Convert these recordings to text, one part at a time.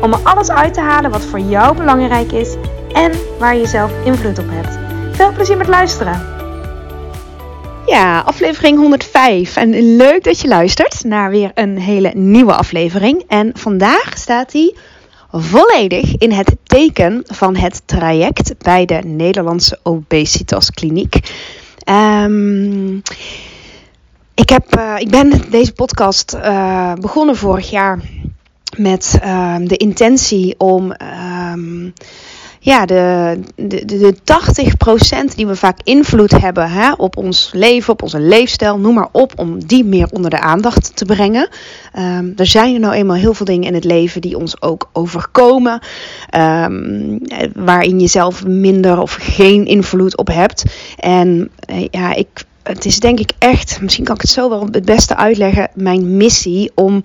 om er alles uit te halen wat voor jou belangrijk is en waar je zelf invloed op hebt. Veel plezier met luisteren! Ja, aflevering 105. En leuk dat je luistert naar weer een hele nieuwe aflevering. En vandaag staat hij volledig in het teken van het traject bij de Nederlandse Obesitas Kliniek. Um, ik, heb, uh, ik ben deze podcast uh, begonnen vorig jaar met uh, de intentie om um, ja, de, de, de 80% die we vaak invloed hebben hè, op ons leven, op onze leefstijl, noem maar op, om die meer onder de aandacht te brengen. Um, er zijn er nou eenmaal heel veel dingen in het leven die ons ook overkomen, waarin je zelf minder of geen invloed op hebt. En uh, ja, ik het is denk ik echt, misschien kan ik het zo wel het beste uitleggen, mijn missie om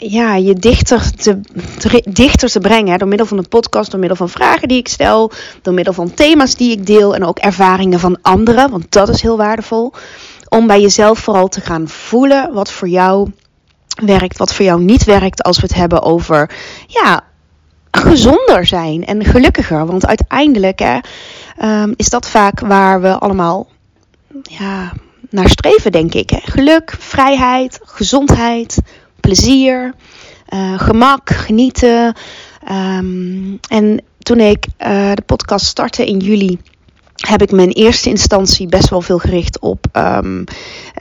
ja, je dichter te, te, dichter te brengen. Door middel van een podcast, door middel van vragen die ik stel, door middel van thema's die ik deel en ook ervaringen van anderen, want dat is heel waardevol. Om bij jezelf vooral te gaan voelen wat voor jou werkt, wat voor jou niet werkt als we het hebben over ja, gezonder zijn en gelukkiger. Want uiteindelijk hè, um, is dat vaak waar we allemaal ja, naar streven, denk ik. Hè. Geluk, vrijheid, gezondheid, plezier, uh, gemak, genieten. Um, en toen ik uh, de podcast startte in juli, heb ik me in eerste instantie best wel veel gericht op um,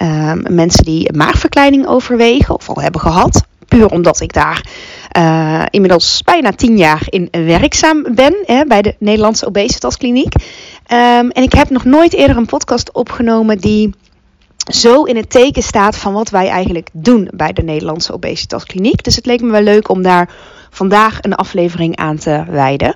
um, mensen die maagverkleining overwegen of al hebben gehad. Puur omdat ik daar uh, inmiddels bijna tien jaar in werkzaam ben hè, bij de Nederlandse Obesitaskliniek. En ik heb nog nooit eerder een podcast opgenomen die zo in het teken staat van wat wij eigenlijk doen bij de Nederlandse Obesitaskliniek. Dus het leek me wel leuk om daar vandaag een aflevering aan te wijden.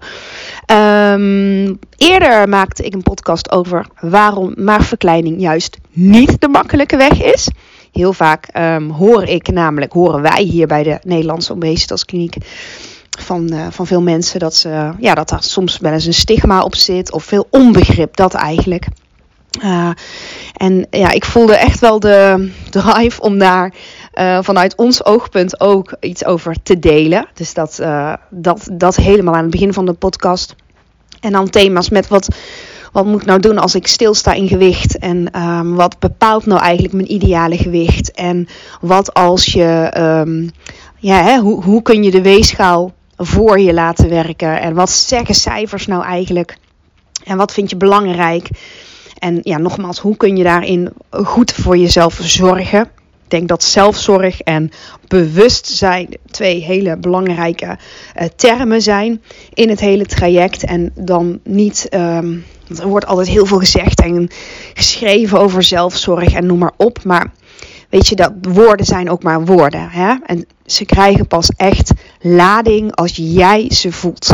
Um, eerder maakte ik een podcast over waarom maagverkleining juist niet de makkelijke weg is. Heel vaak um, hoor ik namelijk, horen wij hier bij de Nederlandse Obesitaskliniek van, uh, van veel mensen dat, ze, ja, dat daar soms wel eens een stigma op zit of veel onbegrip dat eigenlijk. Uh, en ja, ik voelde echt wel de drive om daar uh, vanuit ons oogpunt ook iets over te delen. Dus dat, uh, dat, dat helemaal aan het begin van de podcast. En dan thema's met wat, wat moet ik nou doen als ik stilsta in gewicht? En um, wat bepaalt nou eigenlijk mijn ideale gewicht? En wat als je, um, ja, hè, hoe, hoe kun je de weegschaal voor je laten werken? En wat zeggen cijfers nou eigenlijk? En wat vind je belangrijk? En ja, nogmaals, hoe kun je daarin goed voor jezelf zorgen? Ik denk dat zelfzorg en bewustzijn twee hele belangrijke uh, termen zijn in het hele traject. En dan niet, um, er wordt altijd heel veel gezegd en geschreven over zelfzorg en noem maar op. Maar weet je, dat woorden zijn ook maar woorden. Hè? En ze krijgen pas echt lading als jij ze voelt.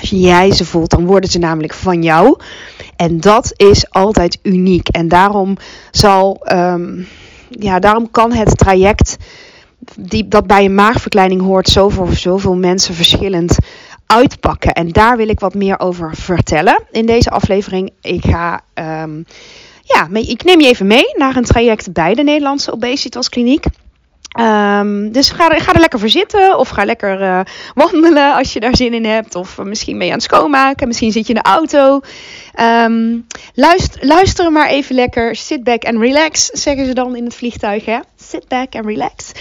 Als jij ze voelt, dan worden ze namelijk van jou. En dat is altijd uniek. En daarom zal, um, ja, daarom kan het traject die, dat bij een maagverkleining hoort, zoveel, zoveel mensen verschillend uitpakken. En daar wil ik wat meer over vertellen in deze aflevering. Ik ga. Um, ja, ik neem je even mee naar een traject bij de Nederlandse Obesitaskliniek. Um, dus ga er, ga er lekker voor zitten of ga lekker uh, wandelen als je daar zin in hebt. Of uh, misschien ben je aan het schoonmaken, misschien zit je in de auto. Um, luister, luister maar even lekker. Sit back and relax, zeggen ze dan in het vliegtuig. Hè? Sit back and relax.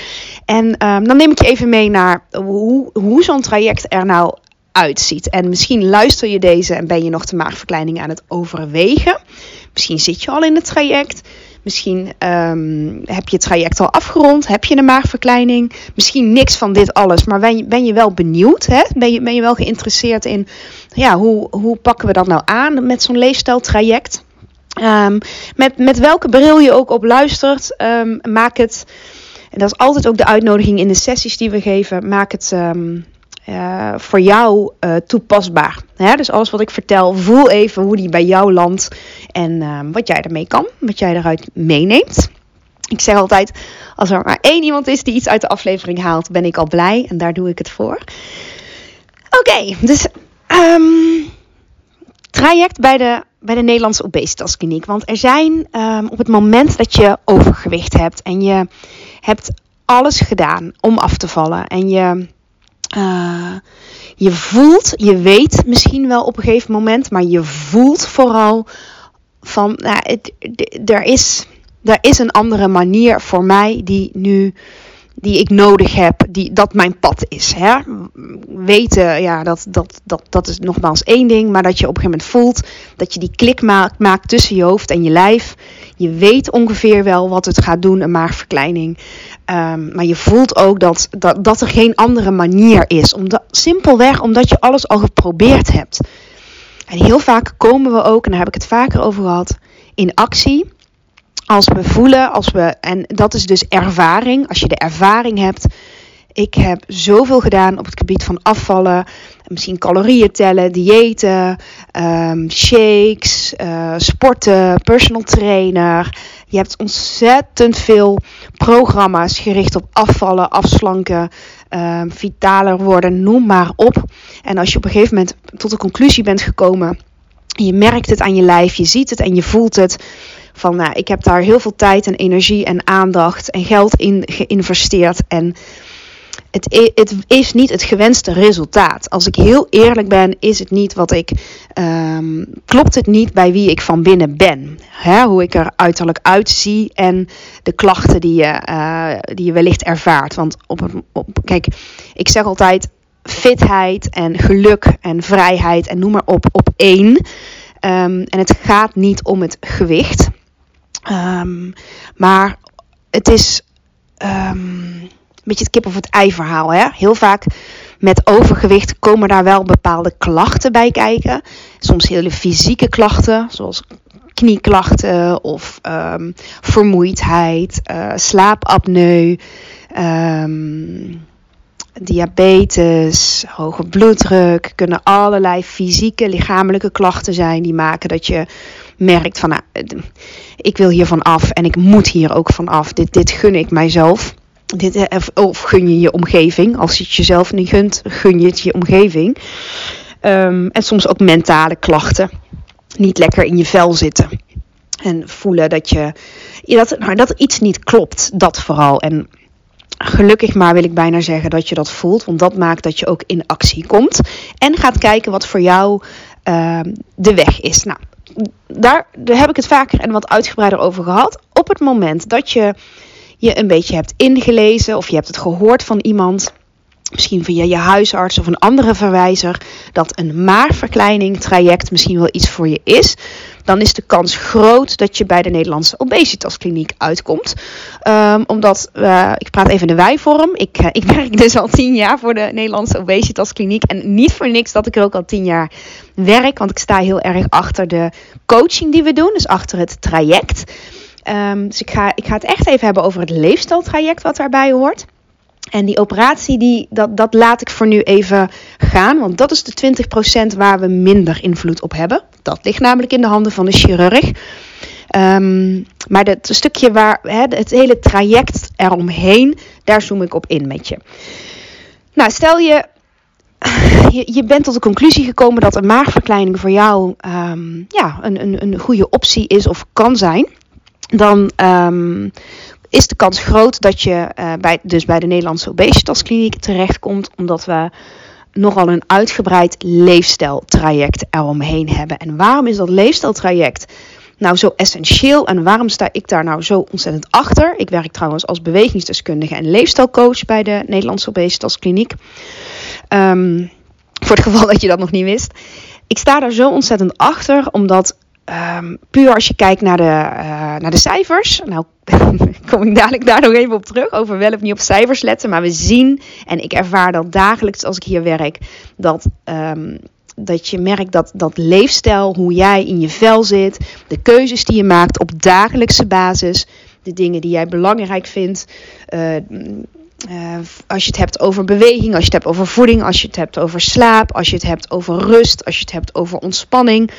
En um, dan neem ik je even mee naar hoe, hoe zo'n traject er nou uitziet. En misschien luister je deze en ben je nog de maagverkleining aan het overwegen. Misschien zit je al in het traject. Misschien um, heb je het traject al afgerond. Heb je een maagverkleining? Misschien niks van dit alles. Maar ben je, ben je wel benieuwd? Hè? Ben, je, ben je wel geïnteresseerd in ja, hoe, hoe pakken we dat nou aan met zo'n leefstijltraject? Um, met, met welke bril je ook op luistert, um, maak het. En dat is altijd ook de uitnodiging in de sessies die we geven. Maak het uh, voor jou uh, toepasbaar. Dus alles wat ik vertel, voel even hoe die bij jou landt en uh, wat jij ermee kan, wat jij eruit meeneemt. Ik zeg altijd, als er maar één iemand is die iets uit de aflevering haalt, ben ik al blij en daar doe ik het voor. Oké, dus um, traject bij de, bij de Nederlandse obesitaskliniek. Want er zijn um, op het moment dat je overgewicht hebt en je hebt alles gedaan om af te vallen en je uh, je voelt, je weet misschien wel op een gegeven moment, maar je voelt vooral van, nou, het, er, is, er is een andere manier voor mij die nu die ik nodig heb, die, dat mijn pad is. Hè? Weten, ja, dat, dat, dat, dat is nogmaals één ding, maar dat je op een gegeven moment voelt dat je die klik maakt tussen je hoofd en je lijf. Je weet ongeveer wel wat het gaat doen, een maagverkleining. Um, maar je voelt ook dat, dat, dat er geen andere manier is. Omdat, simpelweg omdat je alles al geprobeerd hebt. En heel vaak komen we ook, en daar heb ik het vaker over gehad, in actie als we voelen, als we, en dat is dus ervaring, als je de ervaring hebt. Ik heb zoveel gedaan op het gebied van afvallen, misschien calorieën tellen, diëten, um, shakes, uh, sporten, personal trainer. Je hebt ontzettend veel programma's gericht op afvallen, afslanken, um, vitaler worden, noem maar op. En als je op een gegeven moment tot de conclusie bent gekomen, je merkt het aan je lijf, je ziet het en je voelt het van nou, ik heb daar heel veel tijd en energie en aandacht en geld in geïnvesteerd. En het, het is niet het gewenste resultaat. Als ik heel eerlijk ben, is het niet wat ik. Um, klopt het niet bij wie ik van binnen ben? Hè? Hoe ik er uiterlijk uitzie en de klachten die je, uh, die je wellicht ervaart. Want op, op, kijk, ik zeg altijd fitheid en geluk en vrijheid en noem maar op op één. Um, en het gaat niet om het gewicht. Um, maar het is beetje het kip of het ei verhaal. Hè? Heel vaak met overgewicht komen daar wel bepaalde klachten bij kijken. Soms hele fysieke klachten, zoals knieklachten of um, vermoeidheid, uh, slaapapneu, um, diabetes, hoge bloeddruk. Kunnen allerlei fysieke, lichamelijke klachten zijn die maken dat je merkt van, nou, ik wil hier van af en ik moet hier ook van af. Dit, dit gun ik mijzelf. Dit, eh, of gun je je omgeving. Als je het jezelf niet gunt, gun je het je omgeving. Um, en soms ook mentale klachten. Niet lekker in je vel zitten. En voelen dat je dat, nou, dat iets niet klopt. Dat vooral. En gelukkig maar wil ik bijna zeggen dat je dat voelt. Want dat maakt dat je ook in actie komt. En gaat kijken wat voor jou uh, de weg is. Nou, daar, daar heb ik het vaker en wat uitgebreider over gehad. Op het moment dat je je een beetje hebt ingelezen of je hebt het gehoord van iemand, misschien via je huisarts of een andere verwijzer, dat een maagverkleining traject misschien wel iets voor je is, dan is de kans groot dat je bij de Nederlandse obesitaskliniek uitkomt. Um, omdat, uh, ik praat even in de wijvorm. Ik, uh, ik werk dus al tien jaar voor de Nederlandse obesitaskliniek. En niet voor niks dat ik er ook al tien jaar werk. Want ik sta heel erg achter de coaching die we doen. Dus achter het traject. Um, dus ik ga, ik het echt even hebben over het leefstijltraject wat daarbij hoort. En die operatie, die, dat, dat laat ik voor nu even gaan. Want dat is de 20% waar we minder invloed op hebben. Dat ligt namelijk in de handen van de chirurg. Um, maar het stukje waar het hele traject eromheen, daar zoom ik op in met je. Nou, stel je, je, bent tot de conclusie gekomen dat een maagverkleining voor jou um, ja, een, een, een goede optie is of kan zijn. Dan um, is de kans groot dat je uh, bij, dus bij de Nederlandse obesitaskliniek terechtkomt, omdat we nogal een uitgebreid leefstijltraject eromheen hebben. En waarom is dat leefstijltraject nou zo essentieel en waarom sta ik daar nou zo ontzettend achter? Ik werk trouwens als bewegingsdeskundige en leefstijlcoach bij de Nederlandse obesitaskliniek. Um, voor het geval dat je dat nog niet wist. Ik sta daar zo ontzettend achter, omdat Um, puur als je kijkt naar de, uh, naar de cijfers. Nou, kom ik dadelijk daar nog even op terug. Over wel of niet op cijfers letten. Maar we zien, en ik ervaar dat dagelijks als ik hier werk. Dat, um, dat je merkt dat dat leefstijl, hoe jij in je vel zit. De keuzes die je maakt op dagelijkse basis. De dingen die jij belangrijk vindt. Uh, als je het hebt over beweging, als je het hebt over voeding, als je het hebt over slaap, als je het hebt over rust, als je het hebt over ontspanning,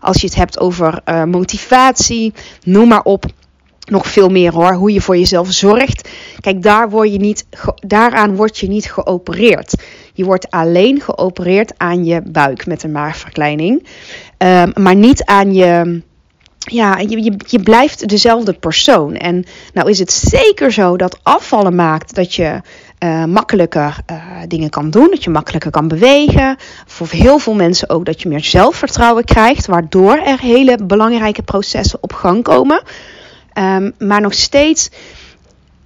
als je het hebt over uh, motivatie, noem maar op. Nog veel meer hoor, hoe je voor jezelf zorgt. Kijk, daar word je niet daaraan word je niet geopereerd. Je wordt alleen geopereerd aan je buik met een maagverkleining. Um, maar niet aan je ja, je, je, je blijft dezelfde persoon. En nou is het zeker zo dat afvallen maakt dat je uh, makkelijker uh, dingen kan doen, dat je makkelijker kan bewegen. Voor heel veel mensen ook dat je meer zelfvertrouwen krijgt, waardoor er hele belangrijke processen op gang komen. Um, maar nog steeds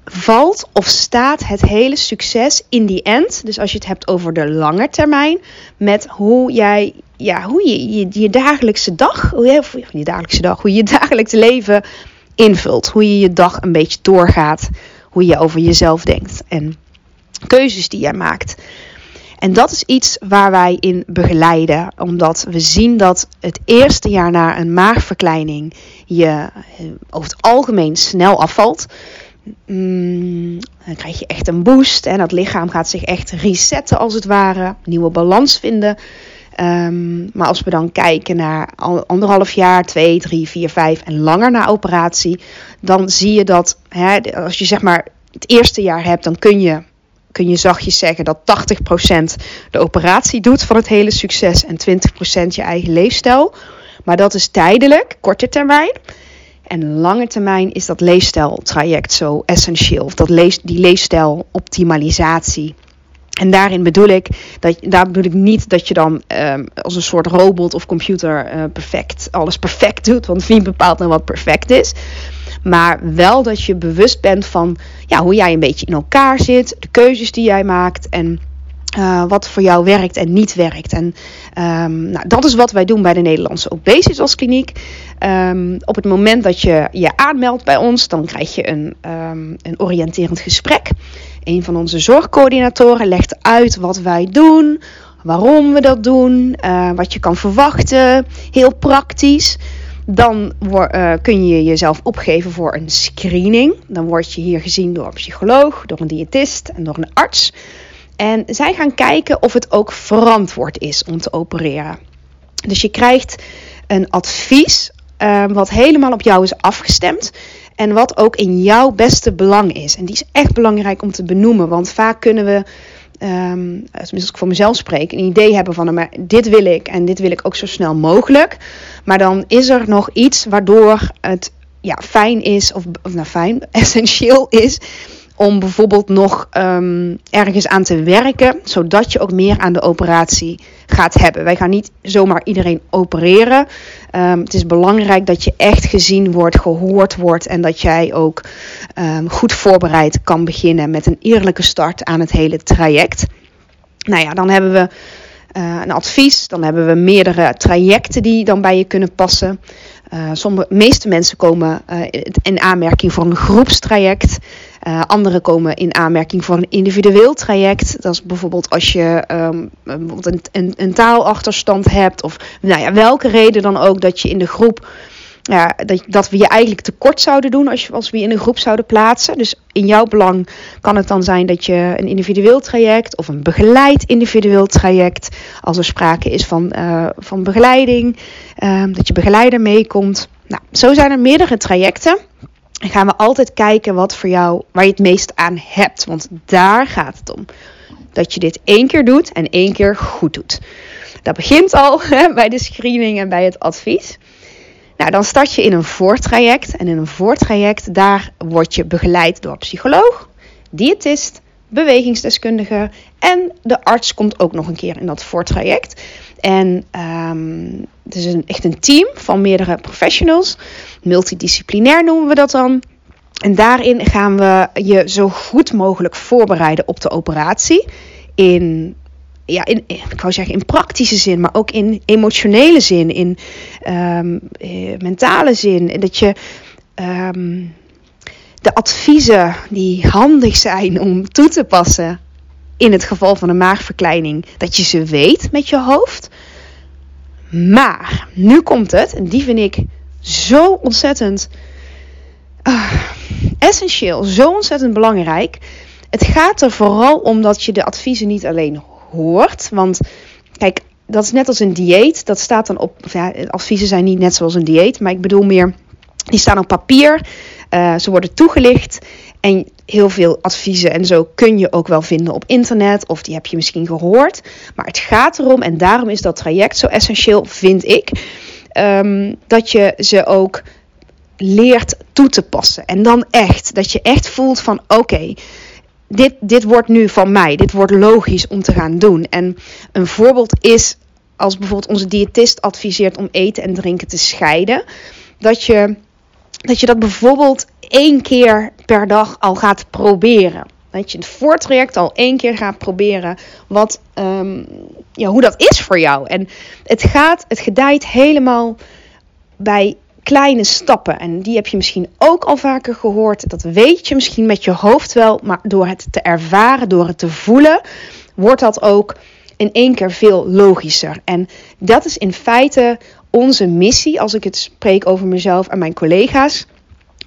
valt of staat het hele succes in die end. Dus als je het hebt over de lange termijn, met hoe jij, ja, hoe je, je, je dagelijkse dag, hoe je, je dagelijkse dag, hoe je je dagelijkse leven invult. Hoe je je dag een beetje doorgaat, hoe je over jezelf denkt en keuzes die jij maakt. En dat is iets waar wij in begeleiden, omdat we zien dat het eerste jaar na een maagverkleining je eh, over het algemeen snel afvalt. Mm, dan krijg je echt een boost en dat lichaam gaat zich echt resetten als het ware, nieuwe balans vinden. Um, maar als we dan kijken naar anderhalf jaar, twee, drie, vier, vijf en langer na operatie, dan zie je dat hè, als je zeg maar het eerste jaar hebt, dan kun je, kun je zachtjes zeggen dat 80% de operatie doet van het hele succes en 20% je eigen leefstijl. Maar dat is tijdelijk, korte termijn. En lange termijn is dat leefstijltraject zo essentieel. Of dat die leefstijloptimalisatie. En daarin bedoel ik, dat, daar bedoel ik niet dat je dan um, als een soort robot of computer uh, perfect, alles perfect doet. Want wie bepaalt nou wat perfect is? Maar wel dat je bewust bent van ja, hoe jij een beetje in elkaar zit, de keuzes die jij maakt en uh, wat voor jou werkt en niet werkt. En um, nou, dat is wat wij doen bij de Nederlandse Obesitaskliniek. Um, op het moment dat je je aanmeldt bij ons, dan krijg je een, een oriënterend gesprek. Een van onze zorgcoördinatoren legt uit wat wij doen, waarom we dat doen, uh, wat je kan verwachten. Heel praktisch. Dan uh, kun je jezelf opgeven voor een screening. Dan word je hier gezien door een psycholoog, door een diëtist en door een arts. En zij gaan kijken of het ook verantwoord is om te opereren. Dus je krijgt een advies uh, wat helemaal op jou is afgestemd. En wat ook in jouw beste belang is. En die is echt belangrijk om te benoemen. Want vaak kunnen we, um, tenminste als ik voor mezelf spreek, een idee hebben van maar dit wil ik en dit wil ik ook zo snel mogelijk. Maar dan is er nog iets waardoor het ja, fijn is, of, of nou fijn, essentieel is om bijvoorbeeld nog um, ergens aan te werken, zodat je ook meer aan de operatie gaat hebben. Wij gaan niet zomaar iedereen opereren. Um, het is belangrijk dat je echt gezien wordt, gehoord wordt en dat jij ook um, goed voorbereid kan beginnen met een eerlijke start aan het hele traject. Nou ja, dan hebben we uh, een advies, dan hebben we meerdere trajecten die dan bij je kunnen passen. Uh, sommige, meeste mensen komen uh, in aanmerking voor een groepstraject. Uh, anderen komen in aanmerking voor een individueel traject. Dat is bijvoorbeeld als je um, bijvoorbeeld een, een, een, taalachterstand hebt. Of nou ja, welke reden dan ook dat je in de groep. Ja, dat, dat we je eigenlijk tekort zouden doen als, als we je in een groep zouden plaatsen. Dus in jouw belang kan het dan zijn dat je een individueel traject of een begeleid individueel traject, als er sprake is van, uh, van begeleiding, uh, dat je begeleider meekomt. Nou, zo zijn er meerdere trajecten. En gaan we altijd kijken wat voor jou, waar je het meest aan hebt. Want daar gaat het om. Dat je dit één keer doet en één keer goed doet. Dat begint al hè, bij de screening en bij het advies. Nou, dan start je in een voortraject. En in een voortraject, daar word je begeleid door psycholoog, diëtist, bewegingsdeskundige. En de arts komt ook nog een keer in dat voortraject. En um, het is een, echt een team van meerdere professionals. Multidisciplinair noemen we dat dan. En daarin gaan we je zo goed mogelijk voorbereiden op de operatie. In, ja, in, ik wou zeggen in praktische zin, maar ook in emotionele zin, in um, mentale zin. Dat je um, de adviezen die handig zijn om toe te passen in het geval van een maagverkleining, dat je ze weet met je hoofd. Maar nu komt het, en die vind ik zo ontzettend uh, essentieel, zo ontzettend belangrijk. het gaat er vooral om dat je de adviezen niet alleen hoort. Want kijk, dat is net als een dieet. Dat staat dan op. Ja, adviezen zijn niet net zoals een dieet, maar ik bedoel meer. Die staan op papier. Uh, ze worden toegelicht. En heel veel adviezen en zo kun je ook wel vinden op internet. Of die heb je misschien gehoord. Maar het gaat erom, en daarom is dat traject zo essentieel, vind ik. Um, dat je ze ook leert toe te passen. En dan echt. Dat je echt voelt van oké. Dit, dit wordt nu van mij. Dit wordt logisch om te gaan doen. En een voorbeeld is als bijvoorbeeld onze diëtist adviseert om eten en drinken te scheiden. Dat je dat, bijvoorbeeld één keer per dag al gaat proberen. Dat je het voortraject al één keer gaat proberen wat, um, ja, hoe dat is voor jou. En het gaat, het gedijt helemaal bij kleine stappen. En die heb je misschien ook al vaker gehoord. Dat weet je misschien met je hoofd wel. Maar door het te ervaren, door het te voelen, wordt dat ook in één keer veel logischer. En dat is in feite onze missie, als ik het spreek over mezelf en mijn collega's.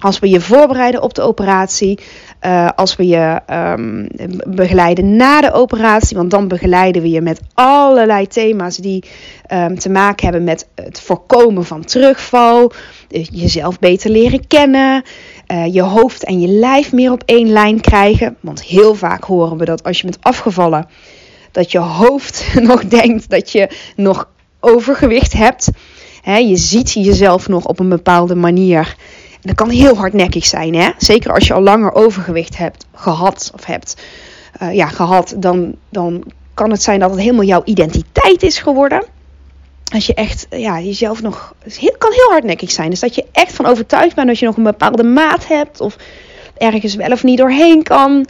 Als we je voorbereiden op de operatie, uh, als we je um, begeleiden na de operatie, want dan begeleiden we je met allerlei thema's die um, te maken hebben met het voorkomen van terugval, uh, jezelf beter leren kennen, uh, je hoofd en je lijf meer op één lijn krijgen. Want heel vaak horen we dat als je bent afgevallen, dat je hoofd nog denkt dat je nog overgewicht hebt. He, je ziet jezelf nog op een bepaalde manier dat kan heel hardnekkig zijn, hè? Zeker als je al langer overgewicht hebt gehad of hebt uh, ja, gehad, dan, dan kan het zijn dat het helemaal jouw identiteit is geworden. Als je echt ja, jezelf nog. Het kan heel hardnekkig zijn. Dus dat je echt van overtuigd bent dat je nog een bepaalde maat hebt. Of ergens wel of niet doorheen kan.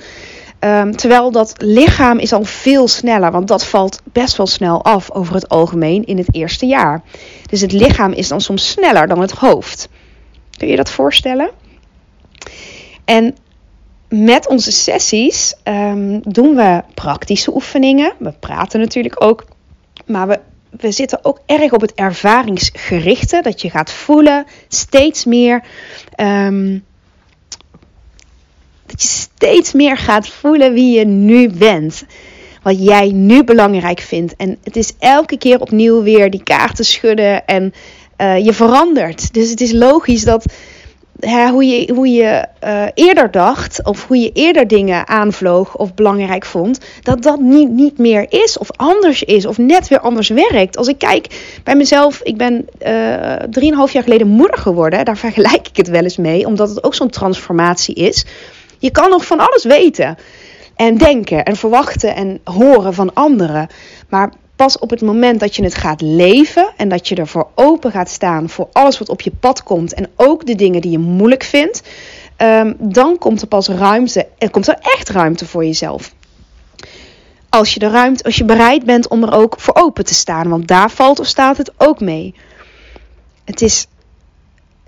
Um, terwijl dat lichaam is al veel sneller. Want dat valt best wel snel af over het algemeen in het eerste jaar. Dus het lichaam is dan soms sneller dan het hoofd. Kun je dat voorstellen? En met onze sessies um, doen we praktische oefeningen. We praten natuurlijk ook. Maar we, we zitten ook erg op het ervaringsgerichte. Dat je gaat voelen steeds meer. Um, dat je steeds meer gaat voelen wie je nu bent. Wat jij nu belangrijk vindt. En het is elke keer opnieuw weer die kaarten schudden. En uh, je verandert. Dus het is logisch dat hoe je, hoe je uh, eerder dacht, of hoe je eerder dingen aanvloog of belangrijk vond, dat dat niet, niet meer is, of anders is, of net weer anders werkt. Als ik kijk bij mezelf, ik ben uh, drieënhalf jaar geleden moeder geworden, daar vergelijk ik het wel eens mee, omdat het ook zo'n transformatie is. Je kan nog van alles weten en denken en verwachten en horen van anderen. Maar pas op het moment dat je het gaat leven en dat je ervoor open gaat staan voor alles wat op je pad komt en ook de dingen die je moeilijk vindt, um, dan komt er pas ruimte en komt er echt ruimte voor jezelf. Als je, de ruimte, als je bereid bent om er ook voor open te staan, want daar valt of staat het ook mee. Het is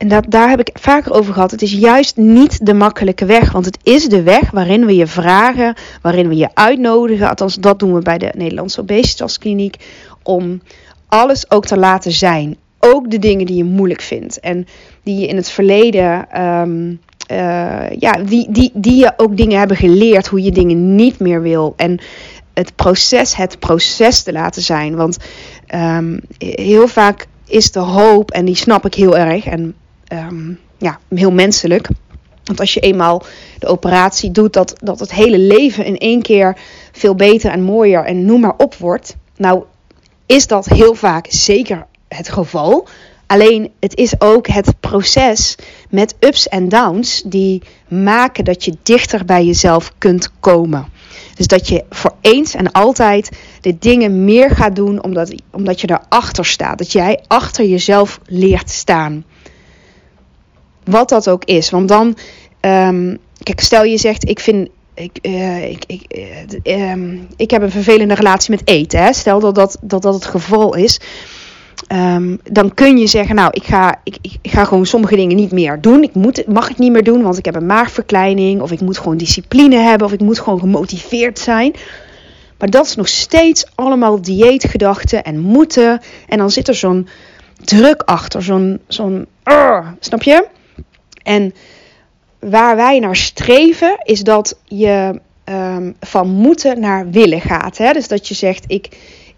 en dat, daar heb ik vaker over gehad. Het is juist niet de makkelijke weg. Want het is de weg waarin we je vragen, waarin we je uitnodigen. Althans, dat doen we bij de Nederlandse Obesitaskliniek. Om alles ook te laten zijn. Ook de dingen die je moeilijk vindt. En die je in het verleden. Um, uh, ja, die, die, die je ook dingen hebben geleerd. Hoe je dingen niet meer wil. En het proces, het proces te laten zijn. Want um, heel vaak is de hoop, en die snap ik heel erg. En um, ja, heel menselijk. Want als je eenmaal de operatie doet, dat, dat het hele leven in één keer veel beter en mooier en noem maar op wordt. Nou, is dat heel vaak zeker het geval. Alleen het is ook het proces met ups en downs die maken dat je dichter bij jezelf kunt komen. Dus dat je voor eens en altijd de dingen meer gaat doen omdat, omdat je daarachter staat. Dat jij achter jezelf leert staan. Wat dat ook is. Want dan, um, kijk, stel je zegt, ik vind ik, uh, ik, ik, uh, um, ik heb een vervelende relatie met eten. Hè? Stel dat dat, dat dat het geval is. Um, dan kun je zeggen, nou, ik ga, ik, ik, ga gewoon sommige dingen niet meer doen. Ik moet, mag het niet meer doen, want ik heb een maagverkleining. Of ik moet gewoon discipline hebben. Of ik moet gewoon gemotiveerd zijn. Maar dat is nog steeds allemaal dieetgedachten en moeten. En dan zit er zo'n druk achter. Zo'n, zo'n, snap je? En waar wij naar streven is dat je ehm, van moeten naar willen gaat. Hè? Dus dat je zegt, ik,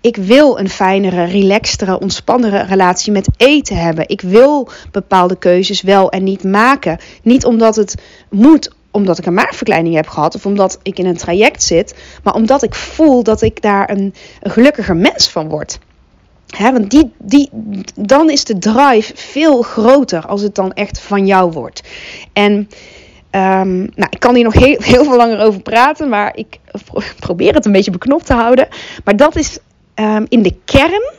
ik wil een fijnere, relaxtere, ontspannere relatie met eten hebben. Ik wil bepaalde keuzes wel en niet maken. Niet omdat het moet, omdat ik een maagverkleining heb gehad of omdat ik in een traject zit, maar omdat ik voel dat ik daar een, een gelukkiger mens van word. Want die, die, dan is de drive veel groter als het dan echt van jou wordt. En um, nou, ik kan hier nog heel, heel veel langer over praten, maar ik probeer het een beetje beknopt te houden. Maar dat is um, in de kern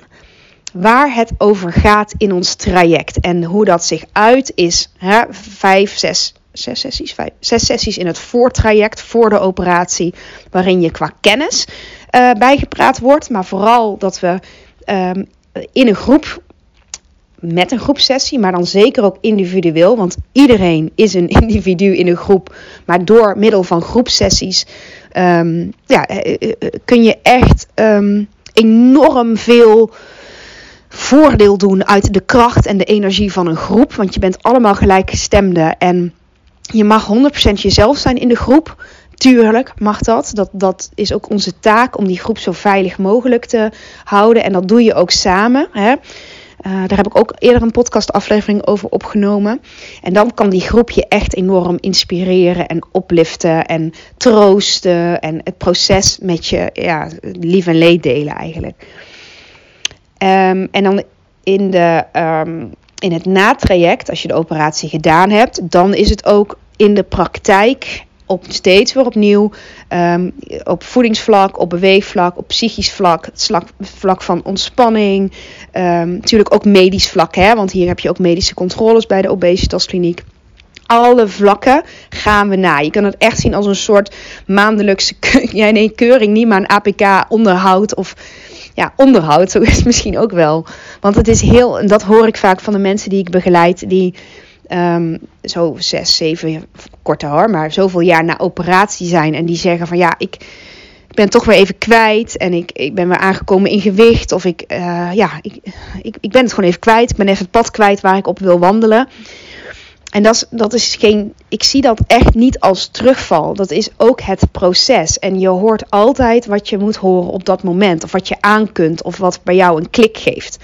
waar het over gaat in ons traject. En hoe dat zich uit is vijf, zes, zes sessies, vijf, zes sessies in het voortraject voor de operatie, waarin je qua kennis uh, bijgepraat wordt, maar vooral dat we um, in een groep met een groepsessie, maar dan zeker ook individueel. Want iedereen is een individu in een groep. Maar door middel van groepsessies um, ja, eh, eh, kun je echt um, enorm veel voordeel doen uit de kracht en de energie van een groep. Want je bent allemaal gelijkgestemden en je mag 100% jezelf zijn in de groep. Tuurlijk mag dat. dat. Dat is ook onze taak om die groep zo veilig mogelijk te houden. En dat doe je ook samen. Hè. Uh, daar heb ik ook eerder een podcastaflevering over opgenomen. En dan kan die groep je echt enorm inspireren en opliften en troosten. En het proces met je ja, lief en leed delen eigenlijk. Um, en dan in, de, um, in het natraject, als je de operatie gedaan hebt, dan is het ook in de praktijk op steeds weer opnieuw um, op voedingsvlak, op beweegvlak, op psychisch vlak, het vlak van ontspanning. Um, natuurlijk ook medisch vlak, hè, want hier heb je ook medische controles bij de obesitaskliniek. Alle vlakken gaan we na. Je kan het echt zien als een soort maandelijkse keuring, niet maar een APK-onderhoud of ja, onderhoud. Zo is het misschien ook wel. Want het is heel, en dat hoor ik vaak van de mensen die ik begeleid, die um, zo zes, zeven, korter hoor, maar zoveel jaar na operatie zijn. En die zeggen van ja, ik, ik ben toch weer even kwijt. En ik, ik ben weer aangekomen in gewicht. Of ik, uh, ja, ik, ik, ik ben het gewoon even kwijt. Ik ben even het pad kwijt waar ik op wil wandelen. En dat is, dat is geen. Ik zie dat echt niet als terugval. Dat is ook het proces. En je hoort altijd wat je moet horen op dat moment. Of wat je aan kunt. Of wat bij jou een klik geeft.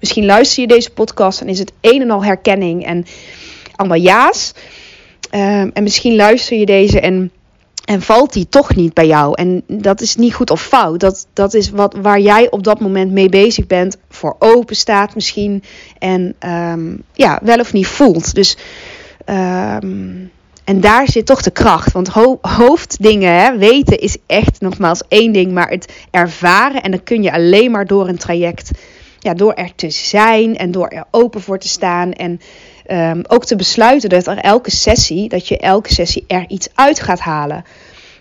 Misschien luister je deze podcast en is het een en al herkenning. En allemaal ja's. Um, en misschien luister je deze en, en valt die toch niet bij jou. En dat is niet goed of fout. Dat, dat is wat, waar jij op dat moment mee bezig bent. Voor open staat misschien. En um, ja, wel of niet voelt. Dus. Um, en daar zit toch de kracht. Want ho hoofddingen, hè, weten is echt nogmaals één ding. Maar het ervaren, en dat kun je alleen maar door een traject. Ja, door er te zijn en door er open voor te staan. En um, ook te besluiten dat er elke sessie, dat je elke sessie er iets uit gaat halen.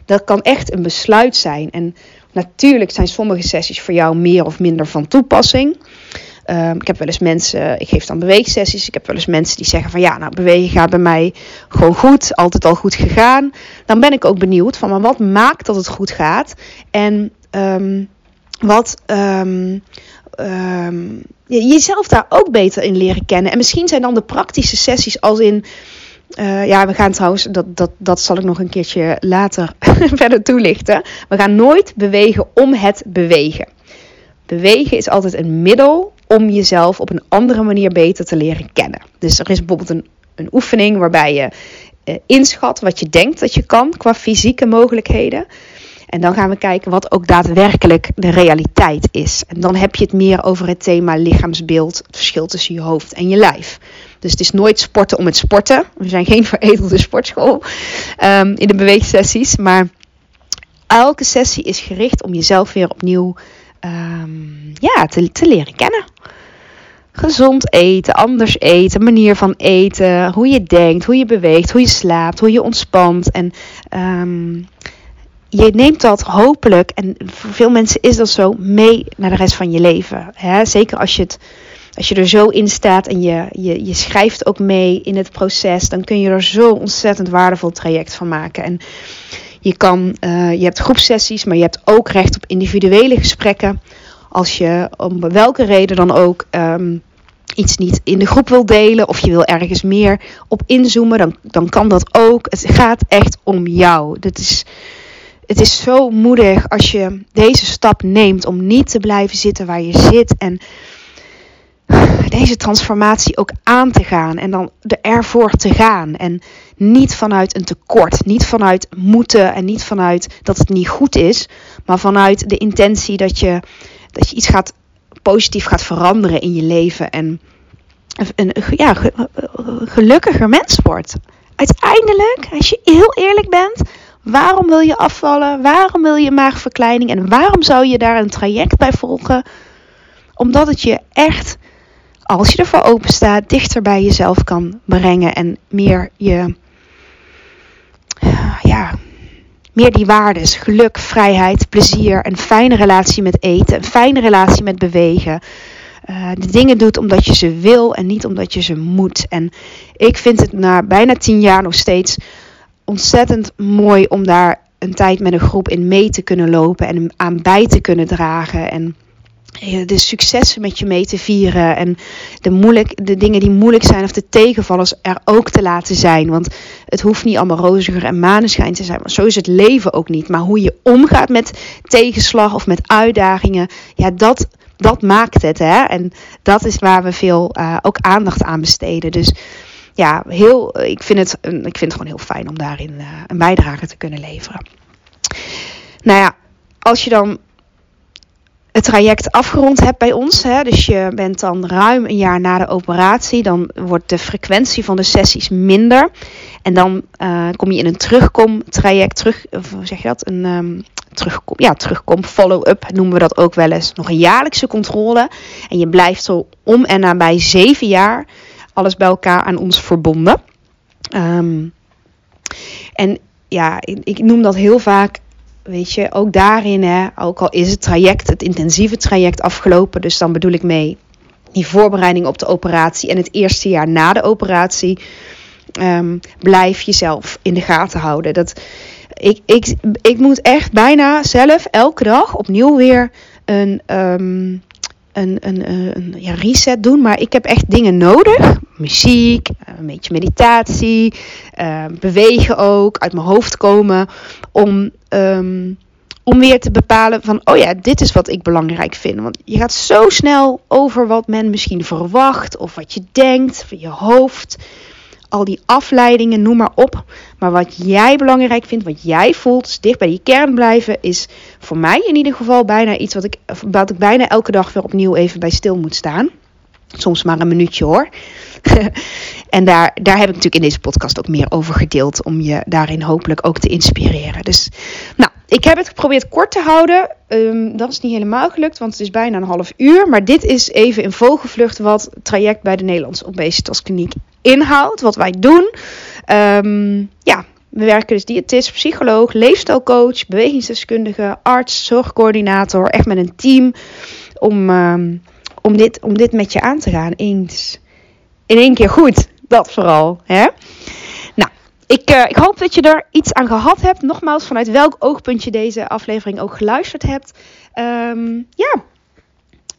Dat kan echt een besluit zijn. En natuurlijk zijn sommige sessies voor jou meer of minder van toepassing. Um, ik heb wel eens mensen, ik geef dan beweegsessies. Ik heb wel eens mensen die zeggen van ja, nou bewegen gaat bij mij gewoon goed, altijd al goed gegaan. Dan ben ik ook benieuwd van maar wat maakt dat het goed gaat en um, wat um, um, jezelf daar ook beter in leren kennen. En misschien zijn dan de praktische sessies als in. Uh, ja, we gaan trouwens, dat, dat, dat zal ik nog een keertje later verder toelichten. We gaan nooit bewegen om het bewegen. Bewegen is altijd een middel om jezelf op een andere manier beter te leren kennen. Dus er is bijvoorbeeld een, een oefening waarbij je uh, inschat wat je denkt dat je kan qua fysieke mogelijkheden. En dan gaan we kijken wat ook daadwerkelijk de realiteit is. En dan heb je het meer over het thema lichaamsbeeld, het verschil tussen je hoofd en je lijf. Dus het is nooit sporten om het sporten. We zijn geen veredelde sportschool um, in de beweegsessies. Maar elke sessie is gericht om jezelf weer opnieuw um, ja, te, te leren kennen gezond eten, anders eten, manier van eten, hoe je denkt, hoe je beweegt, hoe je slaapt, hoe je ontspant. En um, je neemt dat hopelijk, en voor veel mensen is dat zo, mee naar de rest van je leven. Hè? Zeker als je, het, als je er zo in staat en je, je, je schrijft ook mee in het proces, dan kun je er zo ontzettend waardevol traject van maken. En je, kan, uh, je hebt groepsessies, maar je hebt ook recht op individuele gesprekken. Als je om welke reden dan ook um, iets niet in de groep wil delen of je wil ergens meer op inzoomen, dan, dan kan dat ook. Het gaat echt om jou. Dit is het is zo moedig als je deze stap neemt om niet te blijven zitten waar je zit en deze transformatie ook aan te gaan en dan er ervoor te gaan. En niet vanuit een tekort, niet vanuit moeten en niet vanuit dat het niet goed is, maar vanuit de intentie dat je, dat je iets gaat, positief gaat veranderen in je leven en een ja, gelukkiger mens wordt. Uiteindelijk, als je heel eerlijk bent, waarom wil je afvallen? Waarom wil je maagverkleining? En waarom zou je daar een traject bij volgen? Omdat het je echt als je ervoor open staat, dichter bij jezelf kan brengen en meer je, ja, meer die waardes, geluk, vrijheid, plezier, een fijne relatie met eten, een fijne relatie met bewegen. Uh, de dingen doet omdat je ze wil en niet omdat je ze moet. En ik vind het na bijna tien jaar nog steeds ontzettend mooi om daar een tijd met een groep in mee te kunnen lopen en aan bij te kunnen dragen. En de successen met je mee te vieren. En de, moeilijk, de dingen die moeilijk zijn of de tegenvallers er ook te laten zijn. Want het hoeft niet allemaal roziger en maneschijn te zijn. Maar zo is het leven ook niet. Maar hoe je omgaat met tegenslag of met uitdagingen. Ja, dat, dat maakt het. Hè? En dat is waar we veel uh, ook aandacht aan besteden. Dus ja, heel, ik, vind het, ik vind het gewoon heel fijn om daarin uh, een bijdrage te kunnen leveren. Nou ja, als je dan het traject afgerond hebt bij ons, hè, dus je bent dan ruim een jaar na de operatie, dan wordt de frequentie van de sessies minder. En dan uh, kom je in een terugkom-traject, terug, hoe zeg je dat? Een um, terugkom, ja, terugkom, follow-up noemen we dat ook wel eens. Nog een jaarlijkse controle. En je blijft zo om en nabij zeven jaar alles bij elkaar aan ons verbonden. Um, en ja, ik, noem dat heel vaak weet je, ook daarin, hè, ook al is het traject, het intensieve traject afgelopen, dus dan bedoel ik mee die voorbereiding op de operatie en het eerste jaar na de operatie, um, blijf jezelf in de gaten houden. Dat, ik, ik, ik moet echt bijna zelf elke dag opnieuw weer een, um, een, een, een, ja, reset doen. Maar ik heb echt dingen nodig. Muziek, een beetje meditatie, uh, bewegen ook, uit mijn hoofd komen. Om, um, om weer te bepalen van, oh ja, dit is wat ik belangrijk vind. Want je gaat zo snel over wat men misschien verwacht of wat je denkt van je hoofd al die afleidingen, noem maar op. Maar wat jij belangrijk vindt, wat jij voelt, dus dicht bij die kern blijven, is voor mij in ieder geval bijna iets wat ik, wat ik bijna elke dag weer opnieuw even bij stil moet staan. Soms maar een minuutje hoor. en daar, daar heb ik natuurlijk in deze podcast ook meer over gedeeld. Om je daarin hopelijk ook te inspireren. Dus nou, ik heb het geprobeerd kort te houden. Um, dat is niet helemaal gelukt, want het is bijna een half uur. Maar dit is even in vogelvlucht wat het traject bij de Nederlandse Obesitaskliniek inhoudt. Wat wij doen. Um, ja, we werken dus diëtist, psycholoog, leefstijlcoach, bewegingsdeskundige, arts, zorgcoördinator. Echt met een team om, um, om, dit, om dit met je aan te gaan. Eens in één keer goed. Dat vooral. Hè? Nou, ik, uh, ik hoop dat je er iets aan gehad hebt. Nogmaals, vanuit welk oogpunt je deze aflevering ook geluisterd hebt. Um, ja,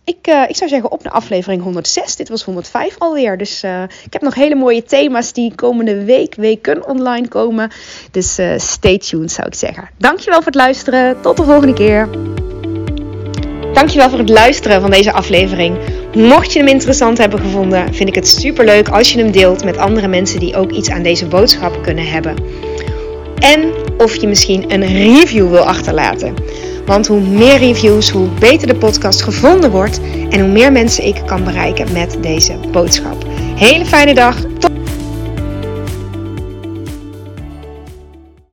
ik, uh, ik zou zeggen op naar aflevering 106. Dit was 105 alweer. Dus uh, ik heb nog hele mooie thema's die komende week, weken online komen. Dus uh, stay tuned zou ik zeggen. Dankjewel voor het luisteren. Tot de volgende keer. Dankjewel voor het luisteren van deze aflevering. Mocht je hem interessant hebben gevonden, vind ik het super leuk als je hem deelt met andere mensen die ook iets aan deze boodschap kunnen hebben. En of je misschien een review wil achterlaten. Want hoe meer reviews, hoe beter de podcast gevonden wordt en hoe meer mensen ik kan bereiken met deze boodschap. Hele fijne dag